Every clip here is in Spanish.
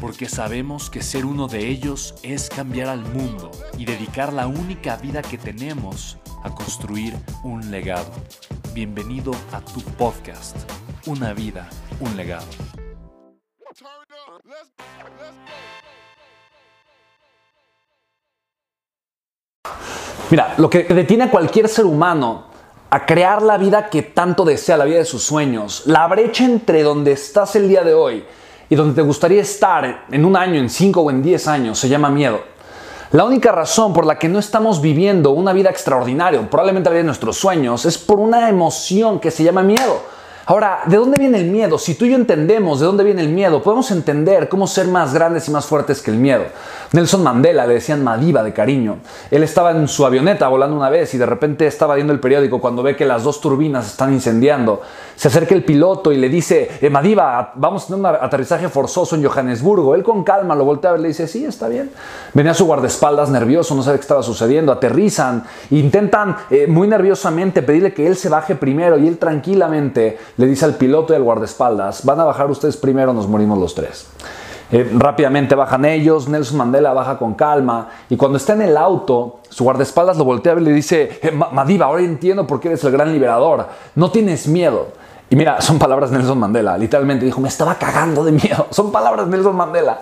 porque sabemos que ser uno de ellos es cambiar al mundo y dedicar la única vida que tenemos a construir un legado. Bienvenido a tu podcast, Una vida, un legado. Mira, lo que detiene a cualquier ser humano a crear la vida que tanto desea, la vida de sus sueños, la brecha entre donde estás el día de hoy y donde te gustaría estar en un año, en cinco o en diez años, se llama miedo. La única razón por la que no estamos viviendo una vida extraordinaria, probablemente la vida de nuestros sueños, es por una emoción que se llama miedo. Ahora, ¿de dónde viene el miedo? Si tú y yo entendemos de dónde viene el miedo, podemos entender cómo ser más grandes y más fuertes que el miedo. Nelson Mandela le decían Madiba de cariño. Él estaba en su avioneta volando una vez y de repente estaba viendo el periódico cuando ve que las dos turbinas están incendiando. Se acerca el piloto y le dice, eh, Madiba, vamos a tener un aterrizaje forzoso en Johannesburgo. Él con calma lo voltea a ver y le dice, sí, está bien. Venía su guardaespaldas nervioso, no sabe qué estaba sucediendo. Aterrizan, intentan eh, muy nerviosamente pedirle que él se baje primero y él tranquilamente le dice al piloto y al guardaespaldas, van a bajar ustedes primero, nos morimos los tres. Eh, rápidamente bajan ellos, Nelson Mandela baja con calma y cuando está en el auto, su guardaespaldas lo voltea y le dice, eh, Madiba, ahora entiendo por qué eres el gran liberador, no tienes miedo. Y mira, son palabras de Nelson Mandela, literalmente dijo, me estaba cagando de miedo, son palabras de Nelson Mandela.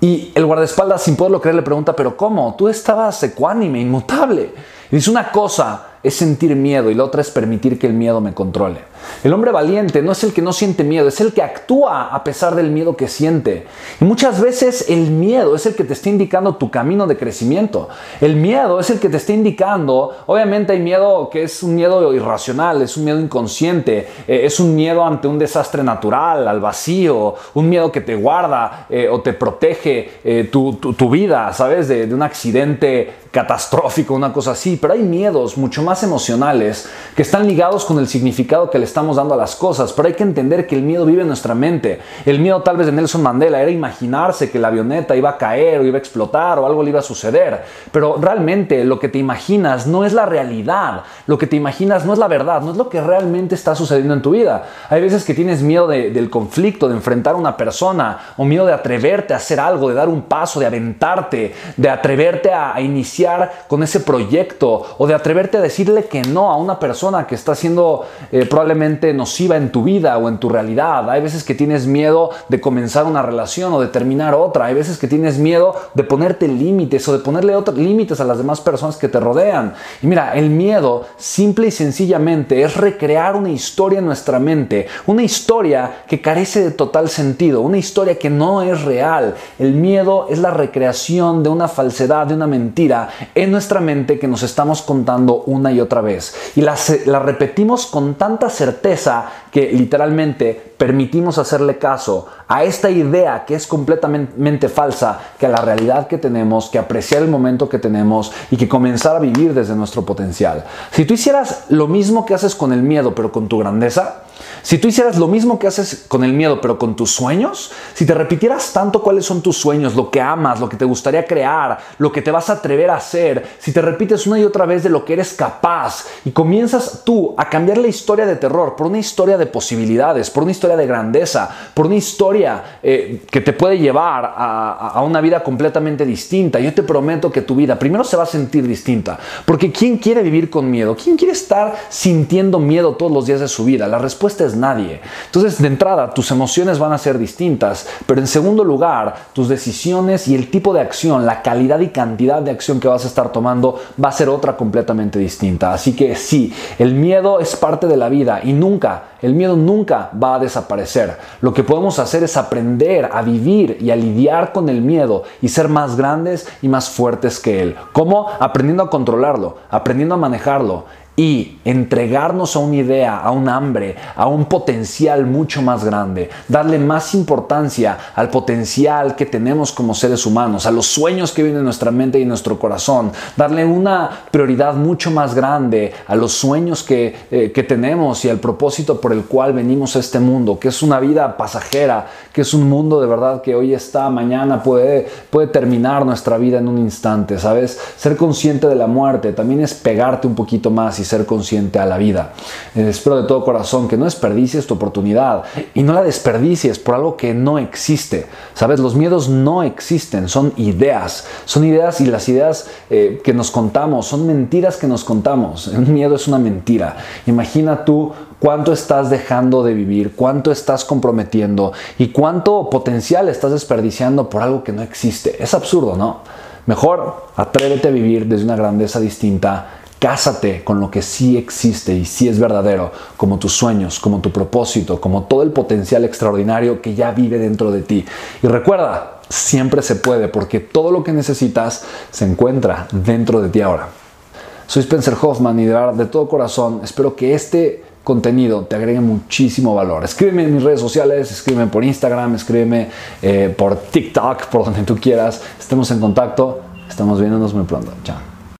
Y el guardaespaldas, sin poderlo creer, le pregunta, pero ¿cómo? Tú estabas ecuánime, inmutable. Y dice, una cosa es sentir miedo y la otra es permitir que el miedo me controle. El hombre valiente no es el que no siente miedo, es el que actúa a pesar del miedo que siente. Muchas veces el miedo es el que te está indicando tu camino de crecimiento. El miedo es el que te está indicando, obviamente hay miedo que es un miedo irracional, es un miedo inconsciente, eh, es un miedo ante un desastre natural, al vacío, un miedo que te guarda eh, o te protege eh, tu, vida, ¿sabes? De un accidente catastrófico, una cosa así. Pero hay miedos mucho más emocionales que están ligados con el significado que le estamos dando a las cosas, pero hay que entender que el miedo vive en nuestra mente. El miedo tal vez de Nelson Mandela era imaginarse que la avioneta iba a caer o iba a explotar o algo le iba a suceder, pero realmente lo que te imaginas no es la realidad, lo que te imaginas no es la verdad, no es lo que realmente está sucediendo en tu vida. Hay veces que tienes miedo del conflicto, de enfrentar a una persona o miedo de atreverte a hacer algo, de dar un paso, de aventarte, de atreverte a, iniciar con ese proyecto o de atreverte a decirle que no a una persona que está siendo eh, probablemente nociva en tu vida o en tu realidad. Hay veces que tienes miedo de comenzar una relación o de terminar otra. Hay veces que tienes miedo de ponerte límites o de ponerle otros límites a las demás personas que te rodean. Y mira, el miedo simple y sencillamente es recrear una historia en nuestra mente, una historia que carece de total sentido, una historia que no es real. El miedo es la recreación de una falsedad, de una mentira en nuestra mente que nos estamos contando una y otra vez. Y la, la repetimos con tanta certeza que literalmente permitimos hacerle caso a esta idea que es completamente falsa, que a la realidad que tenemos, que apreciar el momento que tenemos y que comenzar a vivir desde nuestro potencial. Si tú hicieras lo mismo que haces con el miedo, pero con tu grandeza, si tú hicieras lo mismo que haces con el miedo, pero con tus sueños, si te repitieras tanto cuáles son tus sueños, lo que amas, lo que te gustaría crear, lo que te vas a atrever a hacer, si te repites una y otra vez de lo que eres capaz y comienzas tú a cambiar la historia de terror por una historia de posibilidades, por una historia de grandeza, por una historia eh, que te puede llevar a, una vida completamente distinta. Yo te prometo que tu vida primero se va a sentir distinta, porque ¿quién quiere vivir con miedo? ¿Quién quiere estar sintiendo miedo todos los días de su vida? La respuesta es nadie. Entonces, de entrada, tus emociones van a ser distintas, pero en segundo lugar, tus decisiones y el tipo de acción, la calidad y cantidad de acción que vas a estar tomando va a ser otra completamente distinta. Así que sí, el miedo es parte de la vida y nunca, el miedo nunca va a desaparecer. Lo que podemos hacer es aprender a vivir y a lidiar con el miedo y ser más grandes y más fuertes que él. ¿Cómo? Aprendiendo a controlarlo, aprendiendo a manejarlo y entregarnos a una idea, a un hambre, a un potencial mucho más grande, darle más importancia al potencial que tenemos como seres humanos, a los sueños que vienen en nuestra mente y en nuestro corazón, darle una prioridad mucho más grande a los sueños que, eh, que tenemos y al propósito por el cual venimos a este mundo, que es una vida pasajera, que es un mundo de verdad que hoy está, mañana puede, puede terminar nuestra vida en un instante, ¿sabes? Ser consciente de la muerte también es pegarte un poquito más y ser consciente a la vida. Eh, espero de todo corazón que no desperdicies tu oportunidad y no la desperdicies por algo que no existe. Sabes, los miedos no existen, son ideas. Son ideas y las ideas eh, que nos contamos son mentiras que nos contamos. Un miedo es una mentira. Imagina tú cuánto estás dejando de vivir, cuánto estás comprometiendo y cuánto potencial estás desperdiciando por algo que no existe. Es absurdo, ¿no? Mejor atrévete a vivir desde una grandeza distinta Cásate con lo que sí existe y sí es verdadero, como tus sueños, como tu propósito, como todo el potencial extraordinario que ya vive dentro de ti. Y recuerda, siempre se puede porque todo lo que necesitas se encuentra dentro de ti ahora. Soy Spencer Hoffman y de, de todo corazón espero que este contenido te agregue muchísimo valor. Escríbeme en mis redes sociales, escríbeme por Instagram, escríbeme eh, por TikTok, por donde tú quieras. Estemos en contacto. Estamos viéndonos muy pronto. Chao.